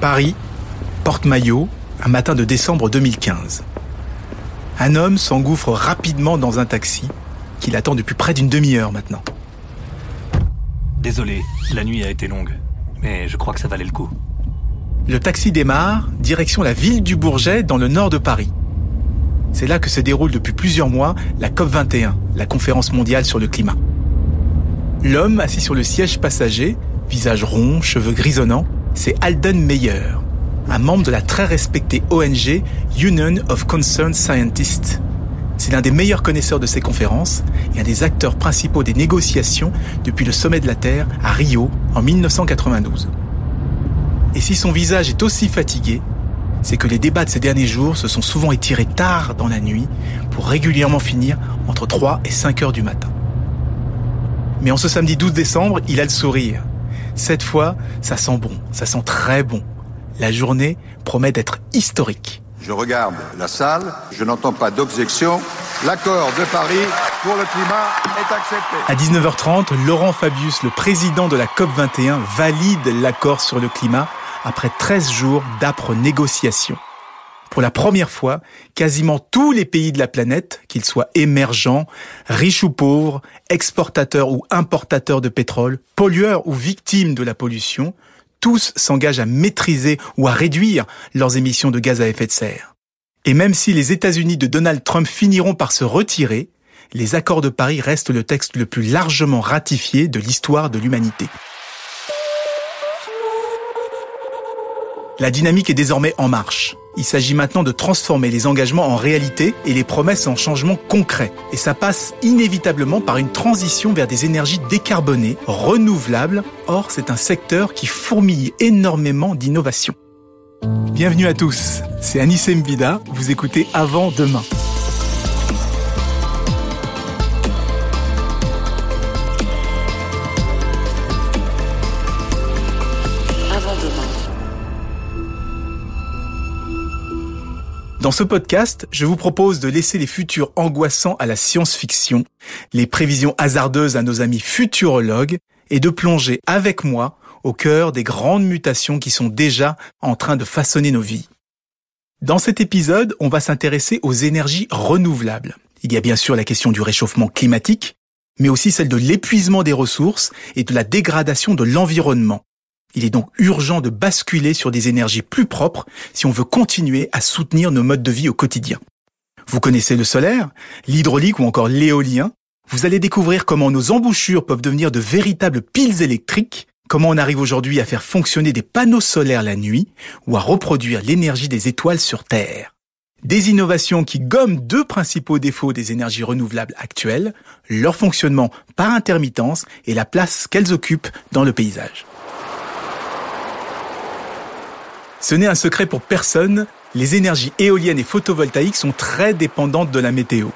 Paris, Porte-Maillot, un matin de décembre 2015. Un homme s'engouffre rapidement dans un taxi qu'il attend depuis près d'une demi-heure maintenant. Désolé, la nuit a été longue, mais je crois que ça valait le coup. Le taxi démarre, direction la ville du Bourget, dans le nord de Paris. C'est là que se déroule depuis plusieurs mois la COP21, la conférence mondiale sur le climat. L'homme assis sur le siège passager, visage rond, cheveux grisonnants, c'est Alden Meyer, un membre de la très respectée ONG Union of Concerned Scientists. C'est l'un des meilleurs connaisseurs de ces conférences et un des acteurs principaux des négociations depuis le sommet de la Terre à Rio en 1992. Et si son visage est aussi fatigué, c'est que les débats de ces derniers jours se sont souvent étirés tard dans la nuit pour régulièrement finir entre 3 et 5 heures du matin. Mais en ce samedi 12 décembre, il a le sourire. Cette fois, ça sent bon, ça sent très bon. La journée promet d'être historique. Je regarde la salle, je n'entends pas d'objection. L'accord de Paris pour le climat est accepté. À 19h30, Laurent Fabius, le président de la COP21, valide l'accord sur le climat après 13 jours d'âpres négociations. Pour la première fois, quasiment tous les pays de la planète, qu'ils soient émergents, riches ou pauvres, exportateurs ou importateurs de pétrole, pollueurs ou victimes de la pollution, tous s'engagent à maîtriser ou à réduire leurs émissions de gaz à effet de serre. Et même si les États-Unis de Donald Trump finiront par se retirer, les accords de Paris restent le texte le plus largement ratifié de l'histoire de l'humanité. La dynamique est désormais en marche. Il s'agit maintenant de transformer les engagements en réalité et les promesses en changements concrets. Et ça passe inévitablement par une transition vers des énergies décarbonées, renouvelables. Or, c'est un secteur qui fourmille énormément d'innovation. Bienvenue à tous, c'est Anis Mbida, vous écoutez Avant Demain. Dans ce podcast, je vous propose de laisser les futurs angoissants à la science-fiction, les prévisions hasardeuses à nos amis futurologues, et de plonger avec moi au cœur des grandes mutations qui sont déjà en train de façonner nos vies. Dans cet épisode, on va s'intéresser aux énergies renouvelables. Il y a bien sûr la question du réchauffement climatique, mais aussi celle de l'épuisement des ressources et de la dégradation de l'environnement. Il est donc urgent de basculer sur des énergies plus propres si on veut continuer à soutenir nos modes de vie au quotidien. Vous connaissez le solaire, l'hydraulique ou encore l'éolien. Vous allez découvrir comment nos embouchures peuvent devenir de véritables piles électriques, comment on arrive aujourd'hui à faire fonctionner des panneaux solaires la nuit ou à reproduire l'énergie des étoiles sur Terre. Des innovations qui gomment deux principaux défauts des énergies renouvelables actuelles, leur fonctionnement par intermittence et la place qu'elles occupent dans le paysage. Ce n'est un secret pour personne, les énergies éoliennes et photovoltaïques sont très dépendantes de la météo.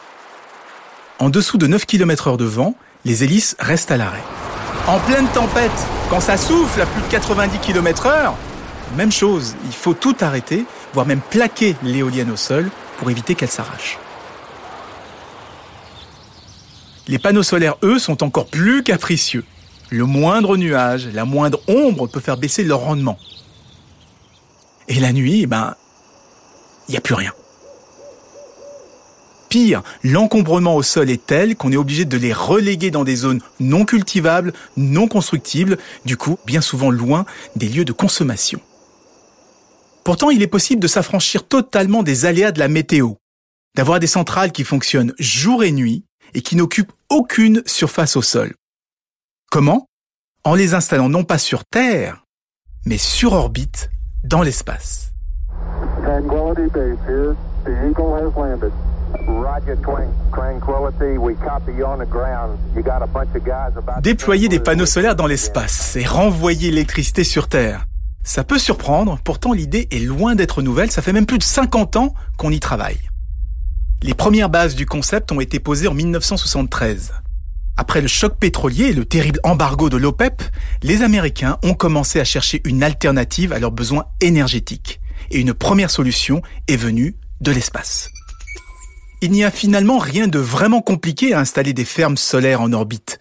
En dessous de 9 km heure de vent, les hélices restent à l'arrêt. En pleine tempête, quand ça souffle à plus de 90 km heure, même chose, il faut tout arrêter, voire même plaquer l'éolienne au sol pour éviter qu'elle s'arrache. Les panneaux solaires, eux, sont encore plus capricieux. Le moindre nuage, la moindre ombre peut faire baisser leur rendement. Et la nuit, eh ben, il n'y a plus rien. Pire, l'encombrement au sol est tel qu'on est obligé de les reléguer dans des zones non cultivables, non constructibles, du coup bien souvent loin des lieux de consommation. Pourtant, il est possible de s'affranchir totalement des aléas de la météo, d'avoir des centrales qui fonctionnent jour et nuit et qui n'occupent aucune surface au sol. Comment? En les installant non pas sur Terre, mais sur orbite dans l'espace. Déployer des panneaux solaires dans l'espace et renvoyer l'électricité sur Terre. Ça peut surprendre, pourtant l'idée est loin d'être nouvelle, ça fait même plus de 50 ans qu'on y travaille. Les premières bases du concept ont été posées en 1973. Après le choc pétrolier et le terrible embargo de l'OPEP, les Américains ont commencé à chercher une alternative à leurs besoins énergétiques. Et une première solution est venue de l'espace. Il n'y a finalement rien de vraiment compliqué à installer des fermes solaires en orbite.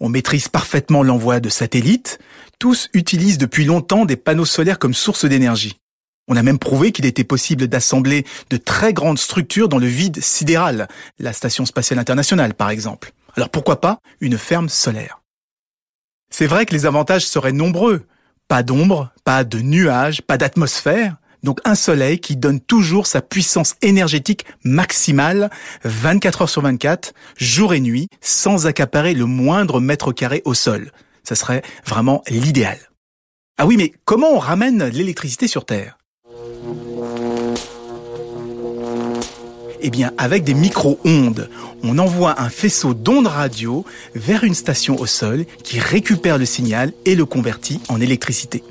On maîtrise parfaitement l'envoi de satellites. Tous utilisent depuis longtemps des panneaux solaires comme source d'énergie. On a même prouvé qu'il était possible d'assembler de très grandes structures dans le vide sidéral, la Station spatiale internationale par exemple. Alors pourquoi pas une ferme solaire? C'est vrai que les avantages seraient nombreux. Pas d'ombre, pas de nuages, pas d'atmosphère. Donc un soleil qui donne toujours sa puissance énergétique maximale 24 heures sur 24, jour et nuit, sans accaparer le moindre mètre carré au sol. Ça serait vraiment l'idéal. Ah oui, mais comment on ramène l'électricité sur Terre? Eh bien, avec des micro-ondes, on envoie un faisceau d'ondes radio vers une station au sol qui récupère le signal et le convertit en électricité.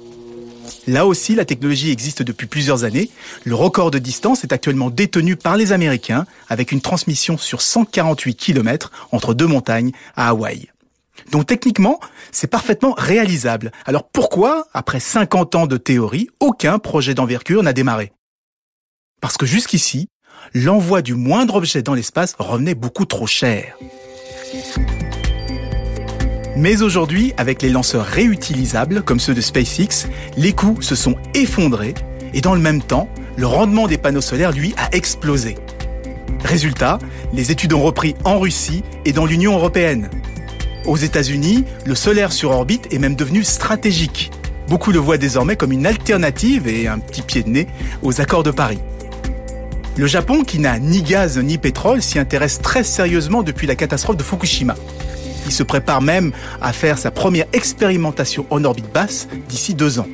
Là aussi, la technologie existe depuis plusieurs années. Le record de distance est actuellement détenu par les Américains avec une transmission sur 148 km entre deux montagnes à Hawaï. Donc techniquement, c'est parfaitement réalisable. Alors pourquoi, après 50 ans de théorie, aucun projet d'envergure n'a démarré? Parce que jusqu'ici, l'envoi du moindre objet dans l'espace revenait beaucoup trop cher. Mais aujourd'hui, avec les lanceurs réutilisables comme ceux de SpaceX, les coûts se sont effondrés et dans le même temps, le rendement des panneaux solaires, lui, a explosé. Résultat, les études ont repris en Russie et dans l'Union européenne. Aux États-Unis, le solaire sur orbite est même devenu stratégique. Beaucoup le voient désormais comme une alternative et un petit pied de nez aux accords de Paris. Le Japon, qui n'a ni gaz ni pétrole, s'y intéresse très sérieusement depuis la catastrophe de Fukushima. Il se prépare même à faire sa première expérimentation en orbite basse d'ici deux ans.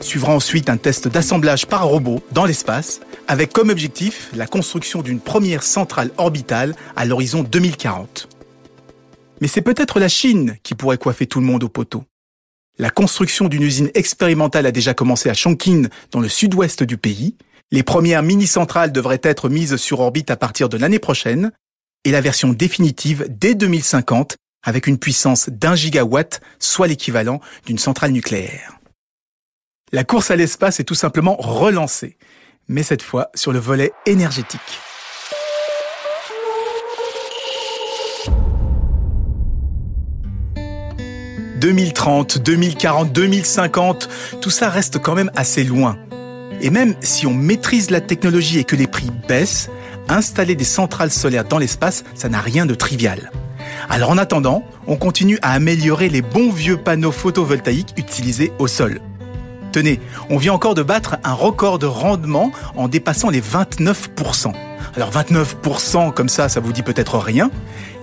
Suivra ensuite un test d'assemblage par robot dans l'espace, avec comme objectif la construction d'une première centrale orbitale à l'horizon 2040. Mais c'est peut-être la Chine qui pourrait coiffer tout le monde au poteau. La construction d'une usine expérimentale a déjà commencé à Chongqing, dans le sud-ouest du pays. Les premières mini-centrales devraient être mises sur orbite à partir de l'année prochaine, et la version définitive dès 2050 avec une puissance d'un gigawatt, soit l'équivalent d'une centrale nucléaire. La course à l'espace est tout simplement relancée, mais cette fois sur le volet énergétique. « 2030, 2040, 2050, tout ça reste quand même assez loin. Et même si on maîtrise la technologie et que les prix baissent, installer des centrales solaires dans l'espace, ça n'a rien de trivial. Alors en attendant, on continue à améliorer les bons vieux panneaux photovoltaïques utilisés au sol. Tenez, on vient encore de battre un record de rendement en dépassant les 29%. Alors 29% comme ça, ça vous dit peut-être rien,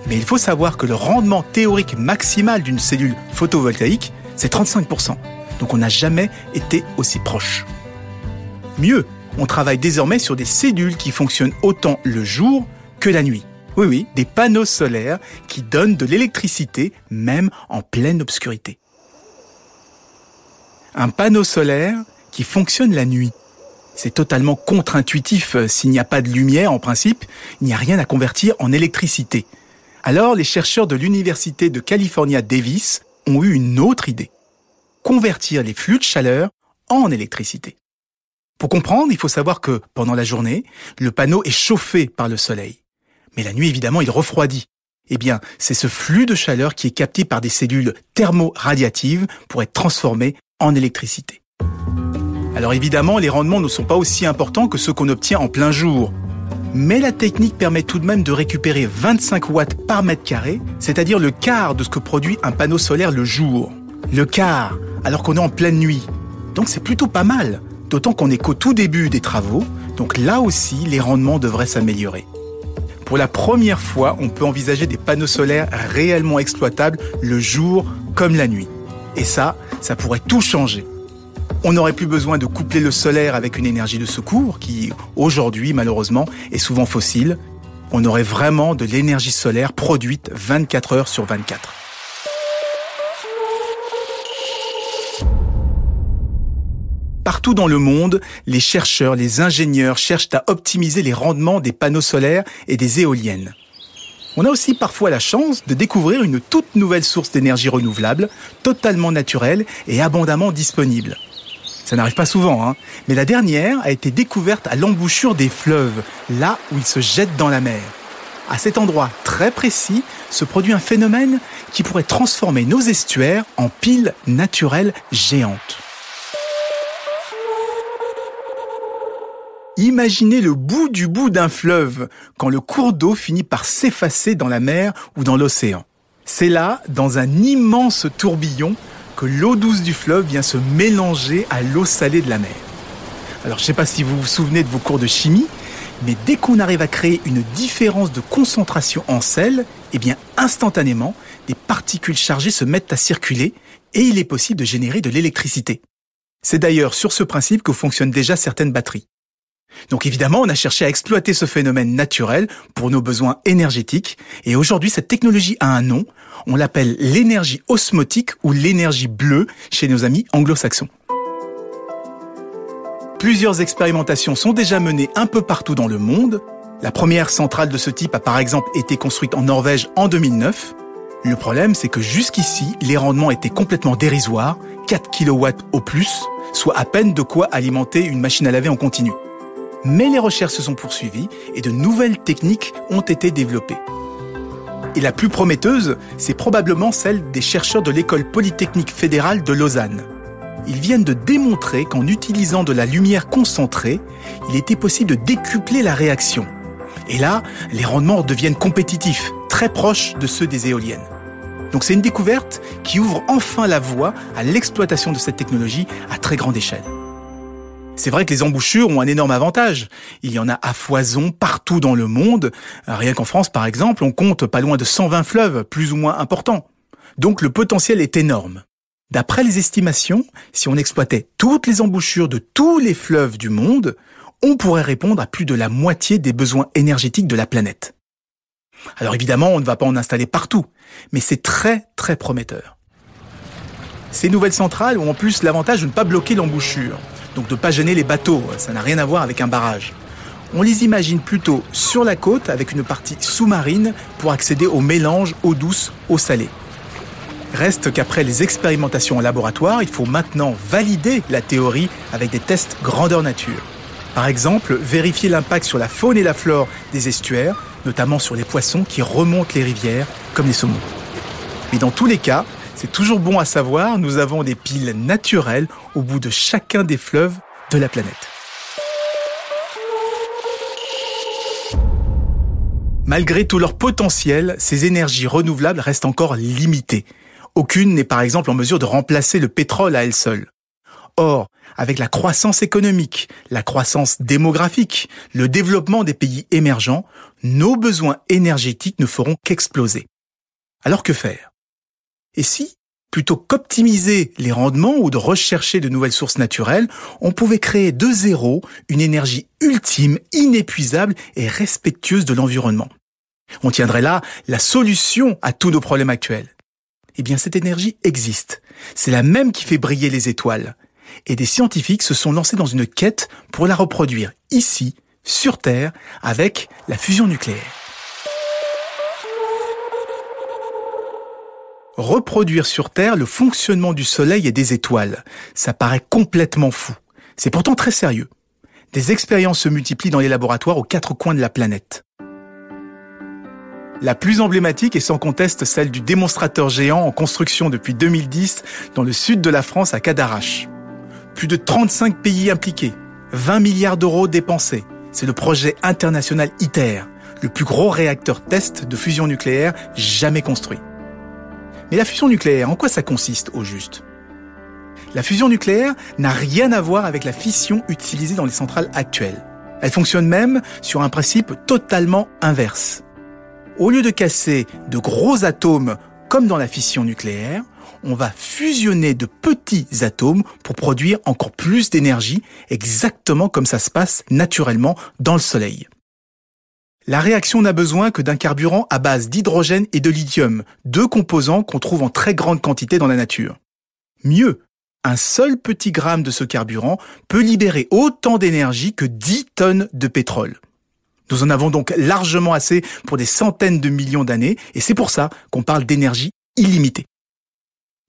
mais il faut savoir que le rendement théorique maximal d'une cellule photovoltaïque, c'est 35%. Donc on n'a jamais été aussi proche. Mieux, on travaille désormais sur des cellules qui fonctionnent autant le jour que la nuit. Oui, oui, des panneaux solaires qui donnent de l'électricité même en pleine obscurité. Un panneau solaire qui fonctionne la nuit. C'est totalement contre-intuitif. Euh, s'il n'y a pas de lumière, en principe, il n'y a rien à convertir en électricité. Alors, les chercheurs de l'Université de California Davis ont eu une autre idée. Convertir les flux de chaleur en électricité. Pour comprendre, il faut savoir que pendant la journée, le panneau est chauffé par le soleil. Mais la nuit, évidemment, il refroidit. Eh bien, c'est ce flux de chaleur qui est capté par des cellules thermoradiatives pour être transformé en électricité. Alors évidemment, les rendements ne sont pas aussi importants que ceux qu'on obtient en plein jour. Mais la technique permet tout de même de récupérer 25 watts par mètre carré, c'est-à-dire le quart de ce que produit un panneau solaire le jour. Le quart, alors qu'on est en pleine nuit. Donc c'est plutôt pas mal d'autant qu'on n'est qu'au tout début des travaux, donc là aussi les rendements devraient s'améliorer. Pour la première fois, on peut envisager des panneaux solaires réellement exploitables le jour comme la nuit. Et ça, ça pourrait tout changer. On n'aurait plus besoin de coupler le solaire avec une énergie de secours qui, aujourd'hui, malheureusement, est souvent fossile. On aurait vraiment de l'énergie solaire produite 24 heures sur 24. Partout dans le monde, les chercheurs, les ingénieurs cherchent à optimiser les rendements des panneaux solaires et des éoliennes. On a aussi parfois la chance de découvrir une toute nouvelle source d'énergie renouvelable, totalement naturelle et abondamment disponible. Ça n'arrive pas souvent, hein, mais la dernière a été découverte à l'embouchure des fleuves, là où ils se jettent dans la mer. À cet endroit très précis se produit un phénomène qui pourrait transformer nos estuaires en piles naturelles géantes. Imaginez le bout du bout d'un fleuve quand le cours d'eau finit par s'effacer dans la mer ou dans l'océan. C'est là, dans un immense tourbillon, que l'eau douce du fleuve vient se mélanger à l'eau salée de la mer. Alors je ne sais pas si vous vous souvenez de vos cours de chimie, mais dès qu'on arrive à créer une différence de concentration en sel, eh bien instantanément, des particules chargées se mettent à circuler et il est possible de générer de l'électricité. C'est d'ailleurs sur ce principe que fonctionnent déjà certaines batteries. Donc évidemment, on a cherché à exploiter ce phénomène naturel pour nos besoins énergétiques et aujourd'hui cette technologie a un nom, on l'appelle l'énergie osmotique ou l'énergie bleue chez nos amis anglo-saxons. Plusieurs expérimentations sont déjà menées un peu partout dans le monde. La première centrale de ce type a par exemple été construite en Norvège en 2009. Le problème, c'est que jusqu'ici, les rendements étaient complètement dérisoires, 4 kW au plus, soit à peine de quoi alimenter une machine à laver en continu. Mais les recherches se sont poursuivies et de nouvelles techniques ont été développées. Et la plus prometteuse, c'est probablement celle des chercheurs de l'école polytechnique fédérale de Lausanne ils viennent de démontrer qu'en utilisant de la lumière concentrée, il était possible de décupler la réaction. Et là, les rendements deviennent compétitifs, très proches de ceux des éoliennes. Donc c'est une découverte qui ouvre enfin la voie à l'exploitation de cette technologie à très grande échelle. C'est vrai que les embouchures ont un énorme avantage. Il y en a à foison partout dans le monde. Rien qu'en France, par exemple, on compte pas loin de 120 fleuves, plus ou moins importants. Donc le potentiel est énorme. D'après les estimations, si on exploitait toutes les embouchures de tous les fleuves du monde, on pourrait répondre à plus de la moitié des besoins énergétiques de la planète. Alors évidemment, on ne va pas en installer partout, mais c'est très très prometteur. Ces nouvelles centrales ont en plus l'avantage de ne pas bloquer l'embouchure, donc de ne pas gêner les bateaux, ça n'a rien à voir avec un barrage. On les imagine plutôt sur la côte avec une partie sous-marine pour accéder au mélange eau douce, eau salée. Reste qu'après les expérimentations en laboratoire, il faut maintenant valider la théorie avec des tests grandeur nature. Par exemple, vérifier l'impact sur la faune et la flore des estuaires, notamment sur les poissons qui remontent les rivières, comme les saumons. Mais dans tous les cas, c'est toujours bon à savoir, nous avons des piles naturelles au bout de chacun des fleuves de la planète. Malgré tout leur potentiel, ces énergies renouvelables restent encore limitées. Aucune n'est par exemple en mesure de remplacer le pétrole à elle seule. Or, avec la croissance économique, la croissance démographique, le développement des pays émergents, nos besoins énergétiques ne feront qu'exploser. Alors que faire? Et si, plutôt qu'optimiser les rendements ou de rechercher de nouvelles sources naturelles, on pouvait créer de zéro une énergie ultime, inépuisable et respectueuse de l'environnement? On tiendrait là la solution à tous nos problèmes actuels. Eh bien, cette énergie existe. C'est la même qui fait briller les étoiles. Et des scientifiques se sont lancés dans une quête pour la reproduire ici, sur Terre, avec la fusion nucléaire. Reproduire sur Terre le fonctionnement du Soleil et des étoiles, ça paraît complètement fou. C'est pourtant très sérieux. Des expériences se multiplient dans les laboratoires aux quatre coins de la planète. La plus emblématique est sans conteste celle du démonstrateur géant en construction depuis 2010 dans le sud de la France à Cadarache. Plus de 35 pays impliqués, 20 milliards d'euros dépensés. C'est le projet international ITER, le plus gros réacteur test de fusion nucléaire jamais construit. Mais la fusion nucléaire, en quoi ça consiste au juste? La fusion nucléaire n'a rien à voir avec la fission utilisée dans les centrales actuelles. Elle fonctionne même sur un principe totalement inverse. Au lieu de casser de gros atomes comme dans la fission nucléaire, on va fusionner de petits atomes pour produire encore plus d'énergie, exactement comme ça se passe naturellement dans le Soleil. La réaction n'a besoin que d'un carburant à base d'hydrogène et de lithium, deux composants qu'on trouve en très grande quantité dans la nature. Mieux, un seul petit gramme de ce carburant peut libérer autant d'énergie que 10 tonnes de pétrole. Nous en avons donc largement assez pour des centaines de millions d'années, et c'est pour ça qu'on parle d'énergie illimitée.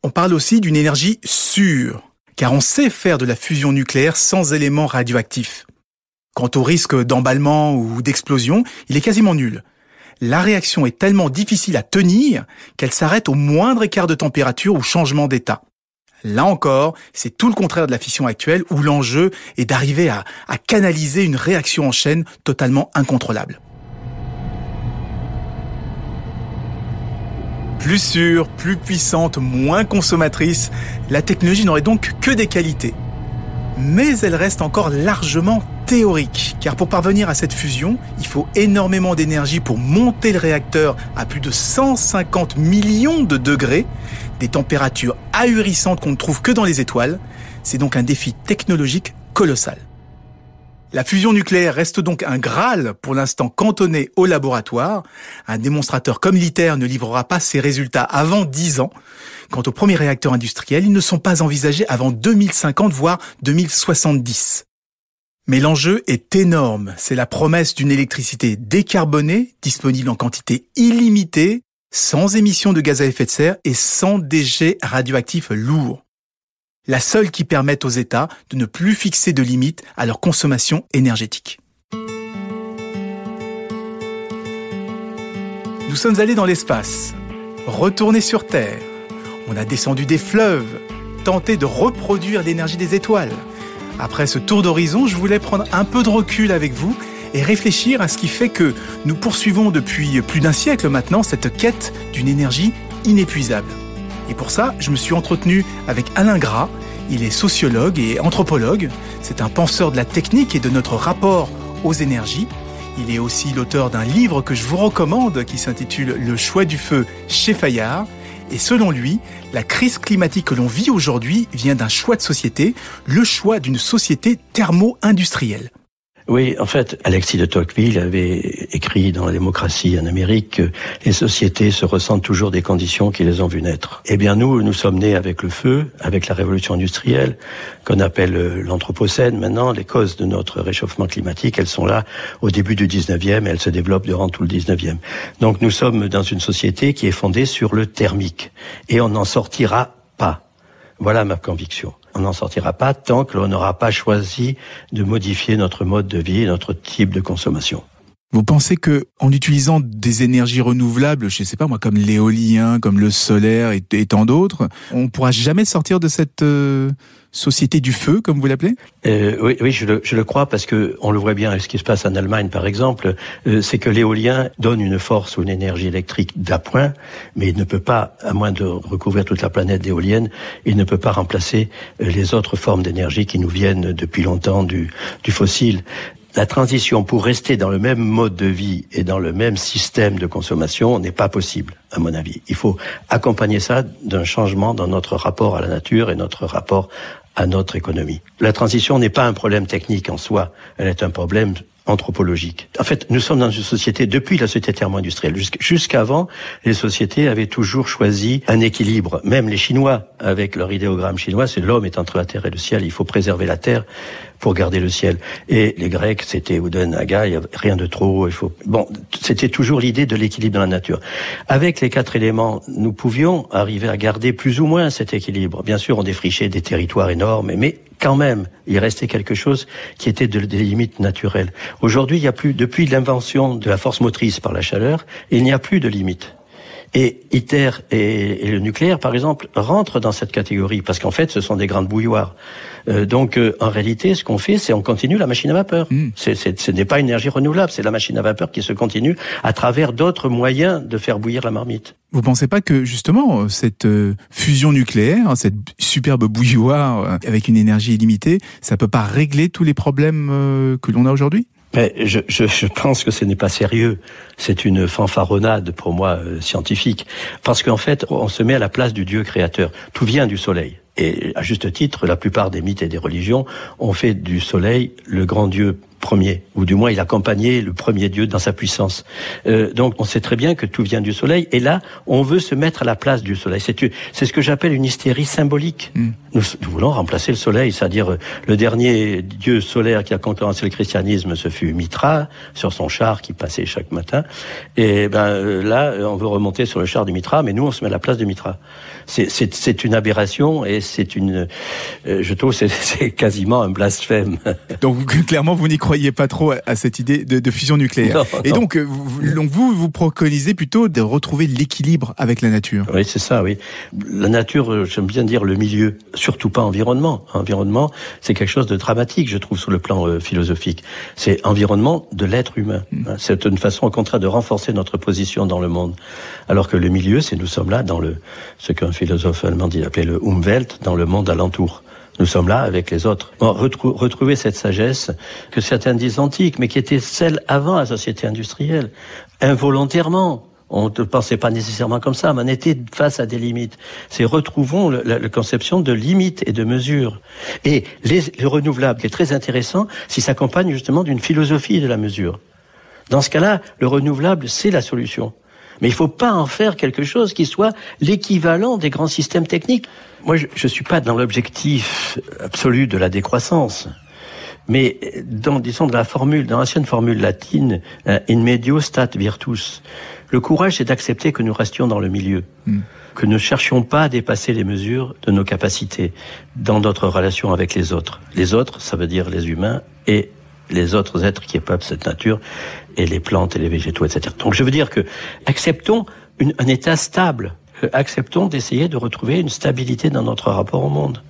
On parle aussi d'une énergie sûre, car on sait faire de la fusion nucléaire sans éléments radioactifs. Quant au risque d'emballement ou d'explosion, il est quasiment nul. la réaction est tellement difficile à tenir qu'elle s'arrête au moindre écart de température ou changement d'état. Là encore, c'est tout le contraire de la fission actuelle où l'enjeu est d'arriver à, canaliser une réaction en chaîne totalement incontrôlable. Plus sûre, plus puissante, moins consommatrice, la technologie n'aurait donc que des qualités. Mais elle reste encore largement théorique, car pour parvenir à cette fusion, il faut énormément d'énergie pour monter le réacteur à plus de 150 millions de degrés, des températures ahurissantes qu'on ne trouve que dans les étoiles. C'est donc un défi technologique colossal. La fusion nucléaire reste donc un Graal pour l'instant cantonné au laboratoire. Un démonstrateur comme l'ITER ne livrera pas ses résultats avant 10 ans. Quant aux premiers réacteurs industriels, ils ne sont pas envisagés avant 2050, voire 2070. Mais l'enjeu est énorme. C'est la promesse d'une électricité décarbonée, disponible en quantité illimitée, sans émissions de gaz à effet de serre et sans déchets radioactifs lourds la seule qui permette aux États de ne plus fixer de limites à leur consommation énergétique. Nous sommes allés dans l'espace, retournés sur Terre, on a descendu des fleuves, tenté de reproduire l'énergie des étoiles. Après ce tour d'horizon, je voulais prendre un peu de recul avec vous et réfléchir à ce qui fait que nous poursuivons depuis plus d'un siècle maintenant cette quête d'une énergie inépuisable. Et pour ça, je me suis entretenu avec Alain Gras. Il est sociologue et anthropologue. C'est un penseur de la technique et de notre rapport aux énergies. Il est aussi l'auteur d'un livre que je vous recommande qui s'intitule Le choix du feu chez Fayard. Et selon lui, la crise climatique que l'on vit aujourd'hui vient d'un choix de société, le choix d'une société thermo-industrielle. Oui, en fait, Alexis de Tocqueville avait écrit dans La démocratie en Amérique que les sociétés se ressentent toujours des conditions qui les ont vues naître. Eh bien, nous, nous sommes nés avec le feu, avec la révolution industrielle, qu'on appelle euh, l'anthropocène. Maintenant, les causes de notre réchauffement climatique, elles sont là au début du 19e et elles se développent durant tout le 19e. Donc, nous sommes dans une société qui est fondée sur le thermique. Et on n'en sortira pas. Voilà ma conviction. On n'en sortira pas tant que l'on n'aura pas choisi de modifier notre mode de vie, notre type de consommation. Vous pensez que en utilisant des énergies renouvelables, je sais pas moi, comme l'éolien, comme le solaire et, tant d'autres, on pourra jamais sortir de cette euh, société du feu, comme vous l'appelez? Euh, Oui, oui, je le, je le, crois parce que on le voit bien avec ce qui se passe en Allemagne, par exemple, euh, c'est que l'éolien donne une force ou une énergie électrique d'appoint, mais il ne peut pas, à moins de recouvrir toute la planète d'éoliennes, il ne peut pas remplacer euh, les autres formes d'énergie qui nous viennent depuis longtemps du, du fossile la transition pour rester dans le même mode de vie et dans le même système de consommation n'est pas possible, à mon avis. Il faut accompagner ça d'un changement dans notre rapport à la nature et notre rapport à notre économie. La transition n'est pas un problème technique en soi, elle est un problème anthropologique. En fait, nous sommes dans une société, depuis la société thermo-industrielle, jusqu'avant, les sociétés avaient toujours choisi un équilibre. Même les Chinois, avec leur idéogramme chinois, c'est l'homme est entre la terre et le ciel, il faut préserver la terre pour garder le ciel. Et les Grecs, c'était Uden, Aga, rien de trop, il faut... Bon, c'était toujours l'idée de l'équilibre dans la nature. Avec les quatre éléments, nous pouvions arriver à garder plus ou moins cet équilibre. Bien sûr, on défrichait des territoires énormes, mais quand même, il restait quelque chose qui était de, des limites naturelles. Aujourd'hui, il n'y a plus, depuis l'invention de la force motrice par la chaleur, il n'y a plus de limites. Et ITER et, le nucléaire, par exemple, rentrent dans cette catégorie parce qu'en fait, ce sont des grandes bouilloires. Euh, donc, euh, en réalité, ce qu'on fait, c'est on continue la machine à vapeur. Hmm. ce n'est pas une énergie renouvelable, c'est la machine à vapeur qui se continue à travers d'autres moyens de faire bouillir la marmite. Vous pensez pas que justement cette euh, fusion nucléaire, hein, cette superbe bouilloire avec une énergie illimitée, ça peut pas régler tous les problèmes que l'on a aujourd'hui? Mais je, je, je, pense que ce n'est pas sérieux. C'est une fanfaronnade pour moi euh, scientifique. Parce qu'en fait, on se met à la place du Dieu créateur. Tout vient du soleil. Et à juste titre, la plupart des mythes et des religions ont fait du soleil le grand Dieu premier, ou du moins il accompagnait le premier Dieu dans sa puissance. Euh, donc on sait très bien que tout vient du soleil, et là on veut se mettre à la place du soleil. C'est ce que j'appelle une hystérie symbolique. Mm. Nous, voulons remplacer le soleil, c'est-à-dire euh, le dernier Dieu solaire qui a concurrencé le christianisme, ce fut Mitra sur son char qui passait chaque matin. Et ben euh, là on veut remonter sur le char du Mitra, mais nous on se met à la place de Mitra. C'est une aberration et c'est une, euh, je trouve c'est quasiment un blasphème. Donc clairement vous n'y croyez pas trop à cette idée de, fusion nucléaire. et donc, euh, vous, donc vous, vous préconisez plutôt de retrouver l'équilibre avec la nature. Oui, c'est ça, oui. La nature, euh, j'aime bien dire le milieu, surtout pas environnement. Environnement, c'est quelque chose de dramatique, je trouve, sur le plan philosophique. C'est environnement de l'être humain. Hmm. Hein, c'est une façon, au contraire, de renforcer notre position dans le monde. Alors que le milieu, c'est nous sommes là dans le, ce qu'un philosophe allemand dit, appelait le Umwelt, dans le monde alentour. Nous sommes là avec les autres. retrouver cette sagesse que certains disent antique, mais qui était celle avant la société industrielle, involontairement. On ne pensait pas nécessairement comme ça, mais on était face à des limites. C'est retrouvons la, conception de limites et de mesures. Et les, le renouvelable est très intéressant s'il s'accompagne justement d'une philosophie de la mesure. Dans ce cas-là, le renouvelable, c'est la solution. Mais il ne faut pas en faire quelque chose qui soit l'équivalent des grands systèmes techniques. Moi, je ne suis pas dans l'objectif absolu de la décroissance. Mais dans, disons, de la formule, dans l'ancienne formule latine, euh, in medio stat virtus, le courage, c'est d'accepter que nous restions dans le milieu, hmm. que ne cherchions pas à dépasser les mesures de nos capacités dans notre relation avec les autres. Les autres, ça veut dire les humains et les autres êtres qui peuplent cette nature, et les plantes et les végétaux, etc. Donc je veux dire que acceptons un état stable, euh, acceptons d'essayer de retrouver une stabilité dans notre rapport au monde.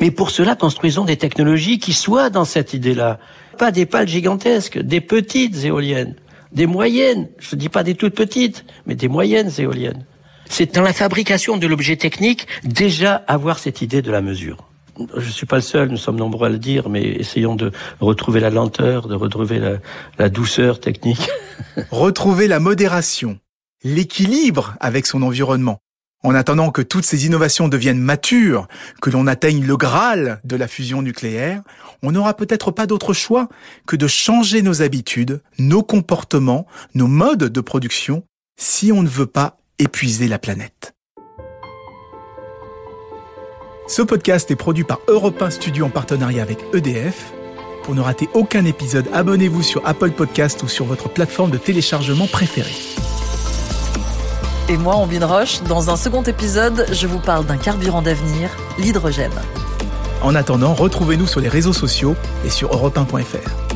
Mais pour cela, construisons des technologies qui soient dans cette idée-là. Pas des pales gigantesques, des petites éoliennes, des moyennes. Je ne dis pas des toutes petites, mais des moyennes éoliennes. C'est dans la fabrication de l'objet technique déjà avoir cette idée de la mesure je ne suis pas le seul, nous sommes nombreux à le dire, mais essayons de retrouver la lenteur, de retrouver la, douceur technique. retrouver la modération, l'équilibre avec son environnement. En attendant que toutes ces innovations deviennent matures, que l'on atteigne le Graal de la fusion nucléaire, on n'aura peut-être pas d'autre choix que de changer nos habitudes, nos comportements, nos modes de production, si on ne veut pas épuiser la planète. Ce podcast est produit par Europe 1 Studio en partenariat avec EDF. Pour ne rater aucun épisode, abonnez-vous sur Apple Podcast ou sur votre plateforme de téléchargement préférée. Et moi, Ambine Roche, dans un second épisode, je vous parle d'un carburant d'avenir, l'hydrogène. En attendant, retrouvez-nous sur les réseaux sociaux et sur europe1.fr.